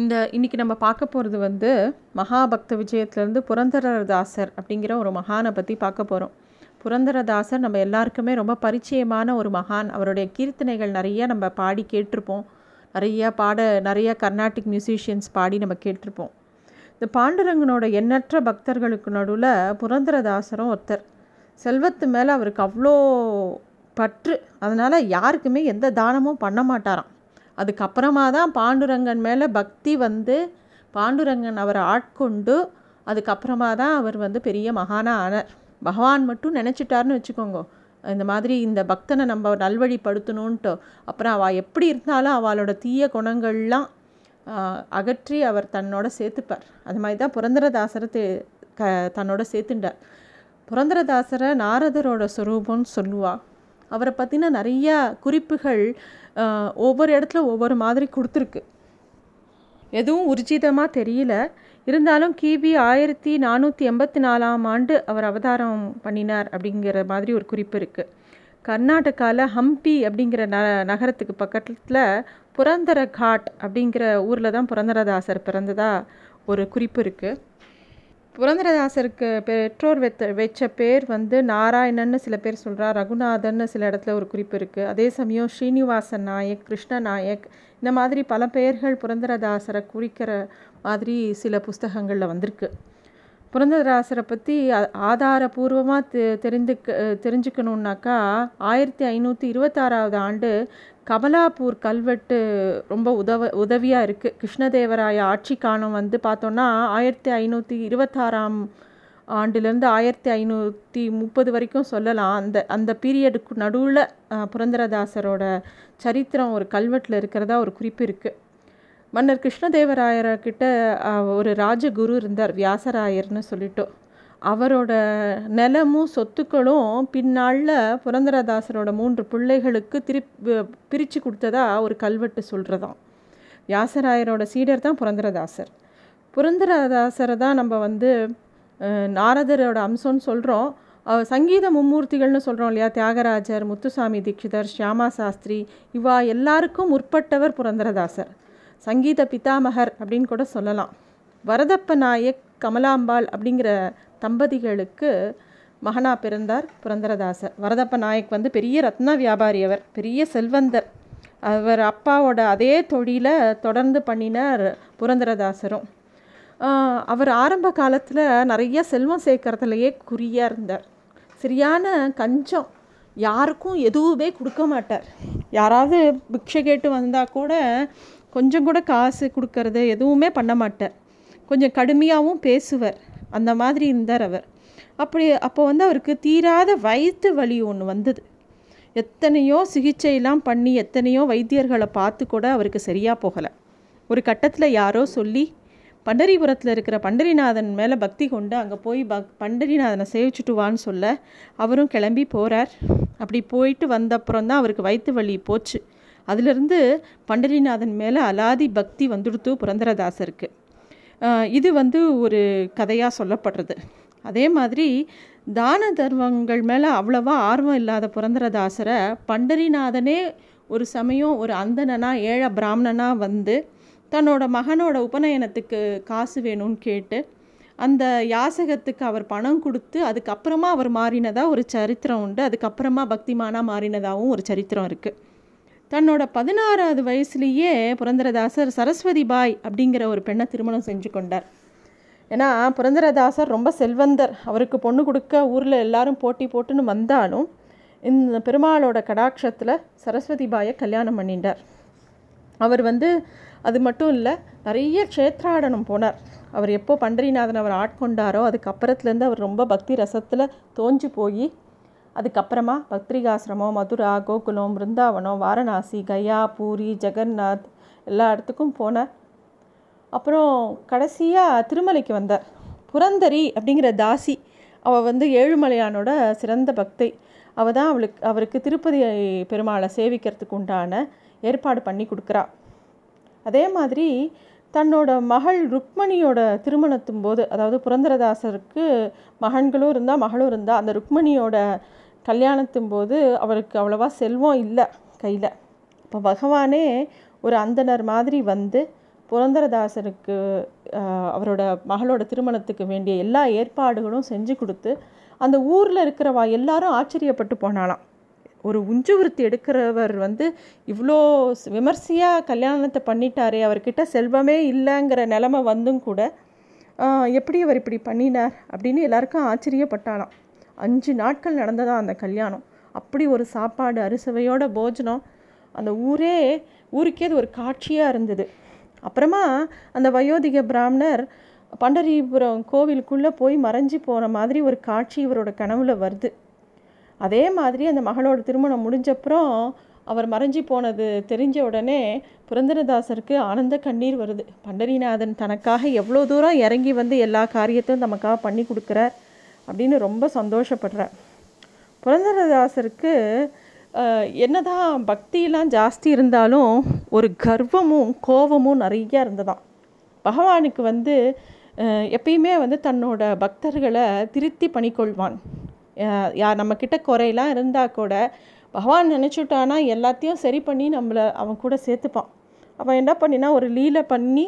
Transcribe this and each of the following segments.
இந்த இன்னைக்கு நம்ம பார்க்க போகிறது வந்து மகாபக்த விஜயத்துலேருந்து புரந்தரதாசர் அப்படிங்கிற ஒரு மகானை பற்றி பார்க்க போகிறோம் புரந்தரதாசர் நம்ம எல்லாருக்குமே ரொம்ப பரிச்சயமான ஒரு மகான். அவருடைய கீர்த்தனைகள் நிறைய நம்ம பாடி கேட்டிருப்போம். நிறையா பாட நிறைய கர்நாடிக் மியூசிஷியன்ஸ் பாடி நம்ம கேட்டிருப்போம். இந்த பாண்டுரங்கனோட எண்ணற்ற பக்தர்களுக்கு நடுவில் புரந்தரதாசரும் ஒருத்தர். செல்வத்து மேலே அவருக்கு அவ்வளோ பற்று. அதனால் யாருக்குமே எந்த தானமும் பண்ண மாட்டாராம். அதுக்கப்புறமா தான் பாண்டுரங்கன் மேலே பக்தி வந்து பாண்டுரங்கன் அவரை ஆட்கொண்டு அதுக்கப்புறமா தான் அவர் வந்து பெரிய மகானாக ஆனார். பகவான் மட்டும் நினச்சிட்டாருன்னு வச்சுக்கோங்க. இந்த மாதிரி இந்த பக்தனை நம்ம நல்வழிப்படுத்தணுன்ட்டு அப்புறம் அவள் எப்படி இருந்தாலும் அவளோட தீய குணங்கள்லாம் அகற்றி அவர் தன்னோட சேர்த்துப்பார். அது மாதிரி தான் புரந்தரதாசரை தே க தன்னோட சேர்த்துண்டார். புரந்தரதாசரை நாரதரோட ஸ்வரூபம்னு சொல்லுவாள் அவரை பற்றின நிறையா குறிப்புகள் ஒவ்வொரு இடத்துல ஒவ்வொரு மாதிரி கொடுத்துருக்கு. எதுவும் உர்ஜிதமாக தெரியல. இருந்தாலும் கிபி ஆயிரத்தி நானூற்றி எண்பத்தி நாலாம் ஆண்டு அவர் அவதாரம் பண்ணினார் அப்படிங்கிற மாதிரி ஒரு குறிப்பு இருக்குது கர்நாடகாவில் ஹம்பி அப்படிங்கிற ந நகரத்துக்கு பக்கத்தில் புரந்தர காட் அப்படிங்கிற ஊரில் தான் புரந்தரதாசர் பிறந்ததாக ஒரு குறிப்பு இருக்குது புரந்தரதாசருக்கு பெற்றோர் வெத்த வச்ச பேர் வந்து நாராயணன்னு சில பேர் சொல்கிறா ரகுநாதன்னு சில இடத்துல ஒரு குறிப்பு இருக்குது அதே சமயம் ஸ்ரீனிவாசன் நாயக் கிருஷ்ண நாயக் இந்த மாதிரி பல பெயர்கள் புரந்தரதாசரை குறிக்கிற மாதிரி சில புஸ்தகங்களில் வந்திருக்கு. புரந்தரதாசரை பற்றி ஆதாரபூர்வமாக தெ தெரிந்துக்க தெரிஞ்சுக்கணுன்னாக்கா ஆயிரத்தி ஐநூற்றி இருபத்தாறாவது ஆண்டு கமலாப்பூர் கல்வெட்டு ரொம்ப உதவ உதவியாக இருக்குது கிருஷ்ணதேவராய ஆட்சி காலம் வந்து பார்த்தோன்னா ஆயிரத்தி ஐநூற்றி இருபத்தாறாம் ஆண்டுலேருந்து ஆயிரத்தி ஐநூற்றி முப்பது வரைக்கும் சொல்லலாம். அந்த அந்த பீரியடுக்கு நடுவில் புரந்தரதாசரோட சரித்திரம் ஒரு கல்வெட்டில் இருக்கிறதா ஒரு குறிப்பு இருக்குது மன்னர் கிருஷ்ணதேவராயர்கிட்ட ஒரு ராஜகுரு இருந்தார் வியாசராயர்னு சொல்லிட்டோம் அவரோட நிலமும் சொத்துக்களும் பின்னாளில் புரந்தரதாசரோட மூன்று பிள்ளைகளுக்கு திருப்பி பிரித்து கொடுத்ததா ஒரு கல்வெட்டு சொல்கிறதாம் வியாசராயரோட சீடர் தான் புரந்தரதாசர். புரந்தரதாசரை தான் நம்ம வந்து நாரதரோட அம்சம்னு சொல்கிறோம் சங்கீத மும்மூர்த்திகள்னு சொல்கிறோம் இல்லையா? தியாகராஜர் முத்துசாமி தீட்சிதர் ஷியாமா சாஸ்திரி இவா எல்லாருக்கும் முற்பட்டவர் புரந்தரதாசர். சங்கீத பிதாமகர் அப்படின்னு கூட சொல்லலாம். வரதப்ப நாயக் கமலாம்பாள் அப்படிங்கிற தம்பதிகளுக்கு மகனா பிறந்தார் புரந்தரதாசர். வரதப்ப நாயக் வந்து பெரிய ரத்ன வியாபாரி அவர் பெரிய செல்வந்தர். அவர் அப்பாவோட அதே தொழிலை தொடர்ந்து பண்ணினார் புரந்தரதாசரும். அவர் ஆரம்ப காலத்தில் நிறைய செல்வம் சேர்க்கறதுலையே குறியாக இருந்தார். சரியான கஞ்சம். யாருக்கும் எதுவுமே கொடுக்க மாட்டார். யாராவது பிக்ஷை கேட்டு வந்தால் கூட கொஞ்சம் கூட காசு கொடுக்கறது எதுவுமே பண்ண மாட்டார். கொஞ்சம் கடுமையாகவும் பேசுவார். அந்த மாதிரி இருந்தார் அவர். அப்படி அப்போ வந்து அவருக்கு தீராத வயிற்று வலி ஒன்று வந்தது. எத்தனையோ சிகிச்சையெல்லாம் பண்ணி எத்தனையோ வைத்தியர்களை பார்த்து கூட அவருக்கு சரியாக போகலை. ஒரு கட்டத்தில் யாரோ சொல்லி பண்டரிபுரத்தில் இருக்கிற பண்டரிநாதன் மேலே பக்தி கொண்டு அங்கே போய் பக் பண்டரிநாதனை சேவிச்சுட்டு வான்னு சொல்ல அவரும் கிளம்பி போகிறார் அப்படி போயிட்டு வந்தப்புறம் தான் அவருக்கு வயிற்று வலி போச்சு. அதிலிருந்து பண்டரிநாதன் மேலே அலாதி பக்தி வந்துடுத்து புரந்தரதாசருக்கு. இது வந்து ஒரு கதையாக சொல்லப்படுறது. அதே மாதிரி தான தர்மங்கள் மேலே அவ்வளவா ஆர்வம் இல்லாத புரந்தரதாசரை பண்டரிநாதனே ஒரு சமயம் ஒரு அந்தனனா ஏழை பிராமணனாக வந்து தன்னோட மகனோட உபநயனத்துக்கு காசு வேணும்னு கேட்டு அந்த யாசகத்துக்கு அவர் பணம் கொடுத்து அதுக்கப்புறமா அவர் மாறினதாக ஒரு சரித்திரம் உண்டு. அதுக்கப்புறமா பக்திமானாக மாறினதாகவும் ஒரு சரித்திரம் இருக்குது தன்னோட பதினாறாவது வயசுலேயே புரந்தரதாசர் சரஸ்வதி பாய் அப்படிங்கிற ஒரு பெண்ணை திருமணம் செஞ்சு கொண்டார். ஏன்னா புரந்தரதாசர் ரொம்ப செல்வந்தர். அவருக்கு பொண்ணு கொடுக்க ஊரில் எல்லாரும் போட்டி போட்டுன்னு வந்தாலும் இந்த பெருமாளோட கடாட்சத்தில் சரஸ்வதி பாயை கல்யாணம் பண்ணிட்டார். அவர் வந்து அது மட்டும் இல்லை நிறைய க்ஷேத்ராடனம் போனார். அவர் எப்போ பண்டரிநாதன் அவர் ஆட்கொண்டாரோ அதுக்கப்புறத்துலேருந்து அவர் ரொம்ப பக்தி ரசத்தில் தோஞ்சு போய் அதுக்கப்புறமா பத்ரிகாசிரமம் மதுரா கோகுலம் பிருந்தாவனம் வாரணாசி கயா பூரி ஜெகநாத் எல்லா இடத்துக்கும் போனார். அப்புறம் கடைசியாக திருமலைக்கு வந்தார். புரந்தரி அப்படிங்கிற தாசி. அவள் வந்து ஏழுமலையானோட சிறந்த பக்தை. அவள் தான் அவளுக்கு அவருக்கு திருப்பதி பெருமாளை சேவிக்கிறதுக்கு உண்டான ஏற்பாடு பண்ணி கொடுக்குறா. அதே மாதிரி தன்னோட மகள் ருக்மணியோட திருமணத்தும் போது அதாவது புரந்தரதாசருக்கு மகன்களும் இருந்தால் மகளும் இருந்தால் அந்த ருக்மணியோட கல்யாணத்தின் போது அவருக்கு அவ்வளோவா செல்வம் இல்லை கையில். இப்போ பகவானே ஒரு அந்தனர் மாதிரி வந்து புரந்தரதாசருக்கு அவரோட மகளோட திருமணத்துக்கு வேண்டிய எல்லா ஏற்பாடுகளும் செஞ்சு கொடுத்து அந்த ஊரில் இருக்கிறவா எல்லாரும் ஆச்சரியப்பட்டு போனாலாம் ஒரு உஞ்சுவிருத்தி எடுக்கிறவர் வந்து இவ்வளோ விமர்சையாக கல்யாணத்தை பண்ணிட்டாரே அவர்கிட்ட செல்வமே இல்லைங்கிற நிலமை வந்தும் கூட எப்படி அவர் இப்படி பண்ணினார் அப்படின்னு எல்லாருக்கும் ஆச்சரியப்பட்டாலாம் அஞ்சு நாட்கள் நடந்ததா அந்த கல்யாணம். அப்படி ஒரு சாப்பாடு அரிசவையோட போஜனம் அந்த ஊரே ஊருக்கே அது ஒரு காட்சியாக இருந்தது. அப்புறமா அந்த வயோதிக பிராமணர் பண்டரிபுரம் கோவிலுக்குள்ளே போய் மறைஞ்சி போன மாதிரி ஒரு காட்சி இவரோட கனவுல வருது. அதே மாதிரி அந்த மகளோட திருமணம் முடிஞ்சப்புறம் அவர் மறைஞ்சி போனது தெரிஞ்ச உடனே புரந்தரதாசருக்கு ஆனந்த கண்ணீர் வருது. பண்டரிநாதன் தனக்காக எவ்வளோ தூரம் இறங்கி வந்து எல்லா காரியத்தையும் நமக்காக பண்ணி கொடுக்குறார். அப்படின்னு ரொம்ப சந்தோஷப்படுறார் புரந்தரதாசருக்கு என்னதான் பக்தியெலாம் ஜாஸ்தி இருந்தாலும் ஒரு கர்வமும் கோபமும் நிறையா இருந்ததான் பகவானுக்கு வந்து எப்பயுமே வந்து தன்னோட பக்தர்களை திருத்தி பண்ணிக்கொள்வான். யார் நம்மக்கிட்ட குறையெல்லாம் இருந்தால் கூட பகவான் நினச்சிட்டானா எல்லாத்தையும் சரி பண்ணி நம்மளை அவன் கூட சேர்த்துப்பான். அவன் என்ன பண்ணினா ஒரு லீலை பண்ணி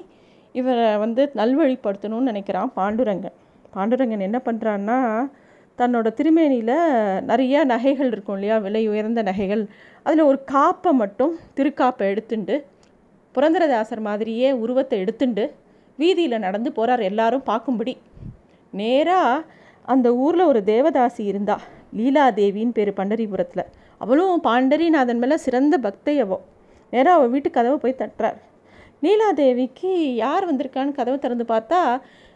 இவரை வந்து நல்வழிப்படுத்தணும்னு நினைக்கிறான் பாண்டுரங்கன். பாண்டுரங்கன் என்ன பண்ணுறான்னா தன்னோட திருமேனியில் நிறைய நகைகள் இருக்கும் இல்லையா? விலை உயர்ந்த நகைகள். அதில் ஒரு காப்பை மட்டும் திருக்காப்பை எடுத்துண்டு புரந்தரதாசர் மாதிரியே உருவத்தை எடுத்துண்டு வீதியில் நடந்து போகிறார் எல்லாரும் பார்க்கும்படி. நேராக அந்த ஊரில் ஒரு தேவதாசி இருந்தா லீலாதேவின்னு பேர் பண்டரிபுரத்தில். அவளும் பாண்டரிநாதன் மேலே சிறந்த பக்தையவோ நேராக அவள் வீட்டு கதவை போய் தட்டுறார். லீலாதேவிக்கு யார் வந்திருக்கான்னு கதவை திறந்து பார்த்தா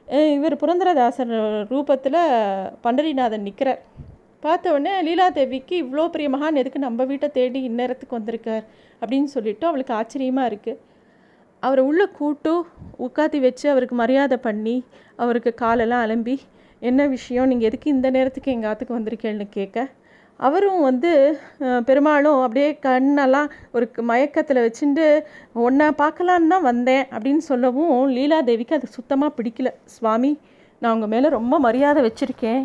இவர் புரந்தரதாசர் ரூபத்தில் பண்டரிநாதன் நிற்கிறார் பார்த்த உடனே லீலாதேவிக்கு இவ்வளோ பெரிய மகான் எதுக்கு நம்ம வீட்டை தேடி இந்நேரத்துக்கு வந்திருக்கார் அப்படின்னு சொல்லிவிட்டு அவளுக்கு ஆச்சரியமாக இருக்குது அவரை உள்ளே கூட்டு உட்காத்தி வச்சு அவருக்கு மரியாதை பண்ணி அவருக்கு காலெல்லாம் அலம்பி என்ன விஷயம்? நீங்கள் எதுக்கு இந்த நேரத்துக்கு எங்கள் ஆற்றுக்கு வந்திருக்கேன்னு கேட்க அவரும் வந்து பெருமாளும் அப்படியே கண்ணெல்லாம் ஒரு மயக்கத்தில் வச்சுட்டு ஒன்றை பார்க்கலான்னு தான் வந்தேன் அப்படின்னு சொல்லவும் லீலாதேவிக்கு அது சுத்தமாக பிடிக்கல. சுவாமி நான் உங்கள் மேலே ரொம்ப மரியாதை வச்சுருக்கேன்.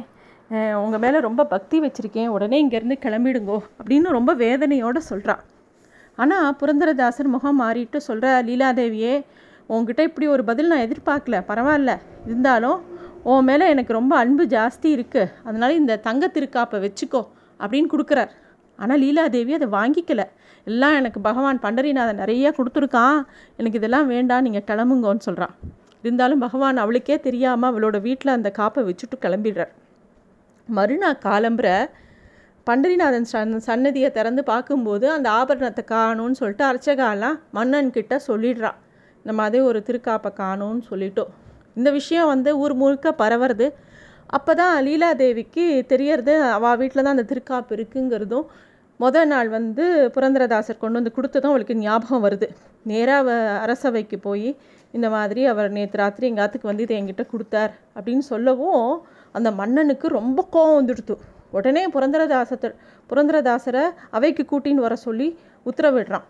உங்கள் மேலே ரொம்ப பக்தி வச்சுருக்கேன். உடனே இங்கேருந்து கிளம்பிடுங்கோ அப்படின்னு ரொம்ப வேதனையோடு சொல்கிறான் ஆனால் புரந்தரதாசர் முகம் மாறிட்டு சொல்கிற லீலாதேவியே உங்ககிட்ட இப்படி ஒரு பதில் நான் எதிர்பார்க்கல. பரவாயில்ல. இருந்தாலும் உன் மேலே எனக்கு ரொம்ப அன்பு ஜாஸ்தி இருக்குது அதனால் இந்த தங்க திருக்காப்பை வச்சுக்கோ. அப்படின்னு கொடுக்குறார். ஆனால் லீலாதேவி அதை வாங்கிக்கல. எல்லாம் எனக்கு பகவான் பண்டரிநாதன் நிறையா கொடுத்துருக்கான். எனக்கு இதெல்லாம் வேண்டாம் நீங்கள் கிளம்புங்கன்னு சொல்கிறான் இருந்தாலும் பகவான் அவளுக்கே தெரியாமல் அவளோட வீட்டில் அந்த காப்பை வச்சுட்டு கிளம்பிடுறார். மறுநாள் காலம்புற பண்டரிநாதன் சன் சன்னதியை திறந்து பார்க்கும்போது அந்த ஆபரணத்தை காணும்னு சொல்லிட்டு அர்ச்சகாலாம் மன்னன் கிட்ட சொல்லிடுறான். இந்த மாதிரி ஒரு திருக்காப்பை காணும்னு சொல்லிட்டோம். இந்த விஷயம் வந்து ஊர் முழுக்க பரவுறது அப்போ தான் லீலாதேவிக்கு தெரியறது அவள் வீட்டில் தான் அந்த திருக்காப்பு இருக்குங்கிறதும் முதல் நாள் வந்து புரந்தரதாசர் கொண்டு வந்து கொடுத்ததும் அவளுக்கு ஞாபகம் வருது. நேராக அரசவைக்கு போய் இந்த மாதிரி அவர் நேற்று ராத்திரி எங்காத்துக்கு வந்து இதை என்கிட்ட கொடுத்தார் அப்படின்னு சொல்லவும் அந்த மன்னனுக்கு ரொம்ப கோவம் வந்துடுத்து. உடனே புரந்தரதாசத்தை புரந்தரதாசரை அவைக்கு கூட்டின்னு வர சொல்லி உத்தரவிடுறான்.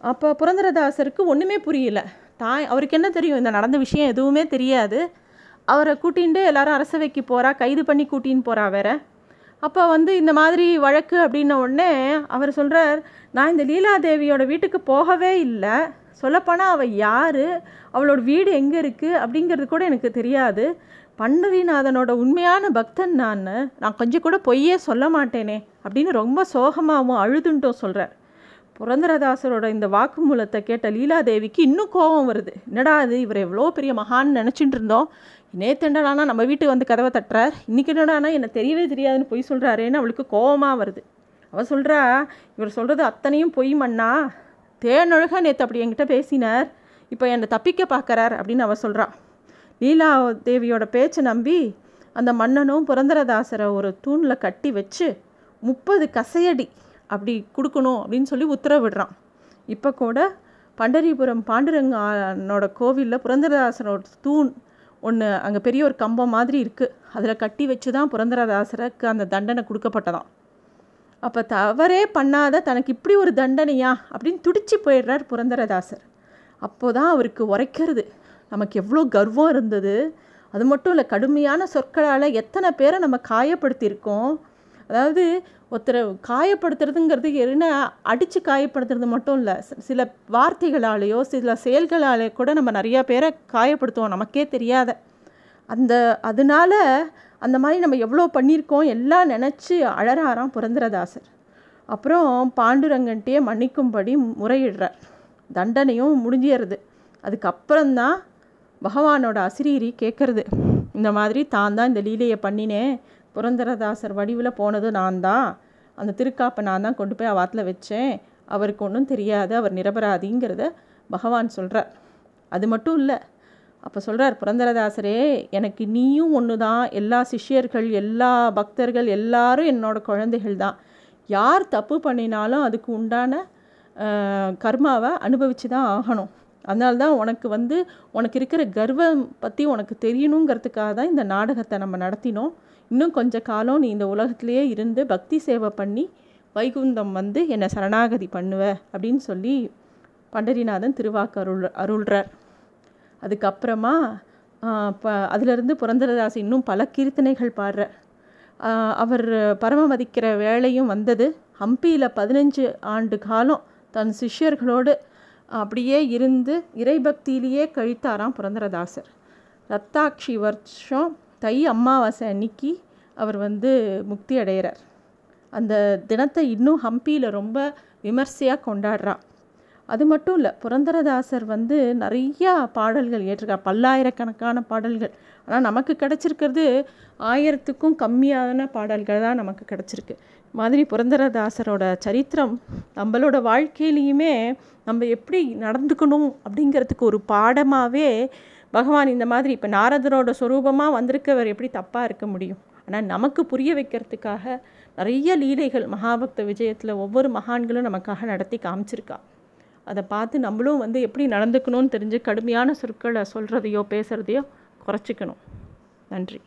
அப்போ புரந்தரதாசருக்கு ஒன்றுமே புரியல. தாய் அவருக்கு என்ன தெரியும்? இந்த நடந்த விஷயம் எதுவுமே தெரியாது. அவரை கூட்டிகிட்டு எல்லாரும் அரசவைக்கு போகிறா கைது பண்ணி கூட்டின்னு போகிறா வேற. அப்போ வந்து இந்த மாதிரி வழக்கு அப்படின்ன உடனே அவர் சொல்கிறார் நான் இந்த லீலாதேவியோட வீட்டுக்கு போகவே இல்லை. சொல்லப்போனால் அவள் யார்? அவளோட வீடு எங்கே இருக்குது அப்படிங்கிறது கூட எனக்கு தெரியாது. பண்டரிநாதனோட உண்மையான பக்தன் நான். நான் கொஞ்சம் கூட பொய்யே சொல்ல மாட்டேனே அப்படின்னு ரொம்ப சோகமாகவும் அழுதுன்ட்டும் சொல்கிறார் புரந்தரதாசரோட இந்த வாக்குமூலத்தை கேட்ட லீலாதேவிக்கு இன்னும் கோபம் வருது. என்னடா அது இவர் எவ்வளோ பெரிய மகான் நினச்சிட்டு இருந்தோம். நேற்று நம்ம வீட்டுக்கு வந்து கதவை தட்டுறார். இன்றைக்கி என்னடானா என்னை தெரியவே தெரியாதுன்னு பொய் சொல்கிறாரேன்னு அவளுக்கு கோபமாக வருது. அவள் சொல்கிறா இவர் சொல்கிறது அத்தனையும் பொய் மண்ணா தேனொழுக நேற்று அப்படி என்கிட்ட பேசினார். இப்போ என்னை தப்பிக்க பார்க்குறார் அப்படின்னு அவள் சொல்கிறா லீலா தேவியோட பேச்சை நம்பி அந்த மன்னனும் புரந்தரதாசரை ஒரு தூணில் கட்டி வச்சு முப்பது கசையடி அப்படி கொடுக்கணும் அப்படின்னு சொல்லி உத்தரவிடுறான். இப்போ கூட பண்டரிபுரம் பாண்டுரங்கனோட கோவிலில் புரந்தரதாசனோட தூண் ஒன்று அங்கே பெரிய ஒரு கம்பம் மாதிரி இருக்குது அதில் கட்டி வச்சு தான் புரந்தரதாசருக்கு அந்த தண்டனை கொடுக்கப்பட்டதாம். அப்போ தவறே பண்ணாத தனக்கு இப்படி ஒரு தண்டனையா அப்படின்னு துடிச்சு போயிடுறார் புரந்தரதாசர். அப்போ தான் அவருக்கு உரைக்கிறது நமக்கு எவ்வளோ கர்வம் இருந்தது. அது மட்டும் இல்லை கடுமையான சொற்களால் எத்தனை பேரை நம்ம காயப்படுத்தியிருக்கோம். அதாவது ஒருத்தரை காயப்படுத்துறதுங்கிறது என்ன அடித்து காயப்படுத்துறது மட்டும் இல்லை சில வார்த்தைகளாலேயோ சில செயல்களாலேயோ கூட நம்ம நிறையா பேரை காயப்படுத்துவோம் நமக்கே தெரியாத. அந்த அதனால அந்த மாதிரி நம்ம எவ்வளோ பண்ணியிருக்கோம் எல்லாம் நினச்சி அழறாராம் புரந்தரதாசர். அப்புறம் பாண்டுரங்கன்ட்டே மன்னிக்கும்படி முறையிடுறார். தண்டனையும் முடிஞ்சிடுறது. அதுக்கப்புறம்தான் பகவானோட அசிரீரி கேட்குறது. இந்த மாதிரி தான் தான் இந்த லீலையை பண்ணினேன் புரந்தரதாசர் வடிவில் போனது நான் தான் அந்த திருக்காப்பை நான் தான் கொண்டு போய் அவாத்தில் வச்சேன். அவருக்கு ஒன்றும் தெரியாது அவர் நிரபராதிங்கிறத பகவான் சொல்கிறார் அது மட்டும் இல்லை அப்போ சொல்கிறார் புரந்தரதாசரே எனக்கு நீயும் ஒன்று தான் எல்லா சிஷ்யர்கள் எல்லா பக்தர்கள் எல்லாரும் என்னோடய குழந்தைகள் தான். யார் தப்பு பண்ணினாலும் அதுக்கு உண்டான கர்மாவை அனுபவித்து தான் ஆகணும். அதனால தான் உனக்கு வந்து உனக்கு இருக்கிற கர்வம் பற்றி உனக்கு தெரியணுங்கிறதுக்காக தான் இந்த நாடகத்தை நம்ம நடத்தினோம். இன்னும் கொஞ்ச காலம் நீ இந்த உலகத்திலேயே இருந்து பக்தி சேவை பண்ணி வைகுந்தம் வந்து என்னை சரணாகதி பண்ணுவ அப்படின்னு சொல்லி பண்டரிநாதன் திருவாக்கு அருள் அருள்றார். அதுக்கப்புறமா ப அதிலிருந்து புரந்தரதாஸ் இன்னும் பல கீர்த்தனைகள் பாடுற அவர் பரமமதிக்கிற வேலையும் வந்தது. ஹம்பியில் பதினஞ்சு ஆண்டு காலம் தன் சிஷ்யர்களோடு அப்படியே இருந்து இறைபக்தியிலேயே கழித்தாராம் புரந்தரதாசர். ரத்தாட்சி வருஷம் தை அமாவாசை அன்னைக்கு அவர் வந்து முக்தி அடைகிறார் அந்த தினத்தை இன்னும் ஹம்பியில் ரொம்ப விமர்சையாக கொண்டாடுறா. அது மட்டும் இல்லை புரந்தரதாசர் வந்து நிறையா பாடல்கள் ஏற்றிருக்கார் பல்லாயிரக்கணக்கான பாடல்கள். ஆனால் நமக்கு கிடச்சிருக்கிறது ஆயிரத்துக்கும் கம்மியான பாடல்கள் தான் நமக்கு கிடச்சிருக்கு. மாதிரி புரந்தரதாசரோட சரித்திரம் நம்மளோட வாழ்க்கையிலையுமே நம்ம எப்படி நடந்துக்கணும் அப்படிங்கிறதுக்கு ஒரு பாடமாகவே பகவான் இந்த மாதிரி இப்போ நாரதரோட சொரூபமாக வந்திருக்கவர் எப்படி தப்பாக இருக்க முடியும்? ஆனால் நமக்கு புரிய வைக்கிறதுக்காக நிறைய லீலைகள் மகாபக்த விஜயத்தில் ஒவ்வொரு மகான்களும் நமக்காக நடத்தி காமிச்சிருக்கா. அதை பார்த்து நம்மளும் வந்து எப்படி நடந்துக்கணும்னு தெரிஞ்சு கடுமையான சொற்களை சொல்கிறதையோ பேசுகிறதையோ குறைச்சிக்கணும். நன்றி.